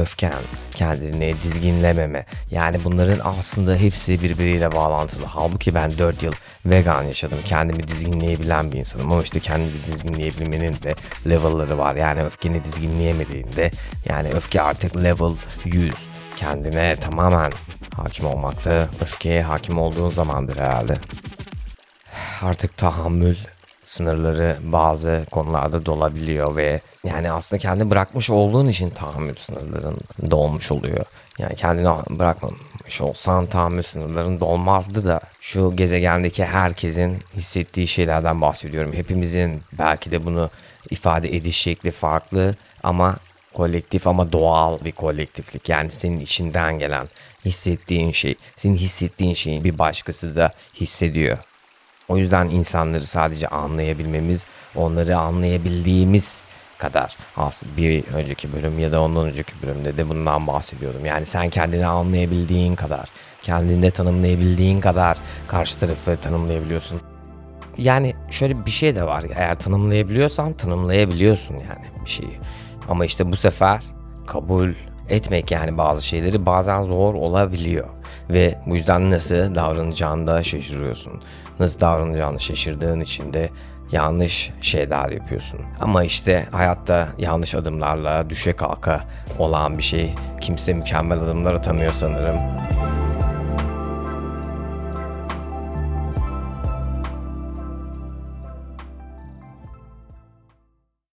öfken, kendini dizginlememe. Yani bunların aslında hepsi birbiriyle bağlantılı. Halbuki ben 4 yıl vegan yaşadım. Kendimi dizginleyebilen bir insanım. Ama işte kendimi dizginleyebilmenin de level'ları var. Yani öfkeni dizginleyemediğinde yani öfke artık level 100. Kendine tamamen hakim olmakta. Öfkeye hakim olduğun zamandır herhalde. Artık tahammül sınırları bazı konularda dolabiliyor ve yani aslında kendi bırakmış olduğun için tahammül sınırların dolmuş oluyor. Yani kendini bırakmamış olsan tahammül sınırların dolmazdı da şu gezegendeki herkesin hissettiği şeylerden bahsediyorum. Hepimizin belki de bunu ifade ediş şekli farklı ama kolektif ama doğal bir kolektiflik. Yani senin içinden gelen hissettiğin şey, senin hissettiğin şeyin bir başkası da hissediyor. O yüzden insanları sadece anlayabilmemiz, onları anlayabildiğimiz kadar aslında bir önceki bölüm ya da ondan önceki bölümde de bundan bahsediyordum. Yani sen kendini anlayabildiğin kadar, kendinde tanımlayabildiğin kadar karşı tarafı tanımlayabiliyorsun. Yani şöyle bir şey de var. Eğer tanımlayabiliyorsan tanımlayabiliyorsun yani bir şeyi. Ama işte bu sefer kabul etmek yani bazı şeyleri bazen zor olabiliyor. Ve bu yüzden nasıl davranacağını da şaşırıyorsun. Nasıl davranacağını şaşırdığın için de yanlış şeyler yapıyorsun. Ama işte hayatta yanlış adımlarla düşe kalka olan bir şey. Kimse mükemmel adımlar atamıyor sanırım.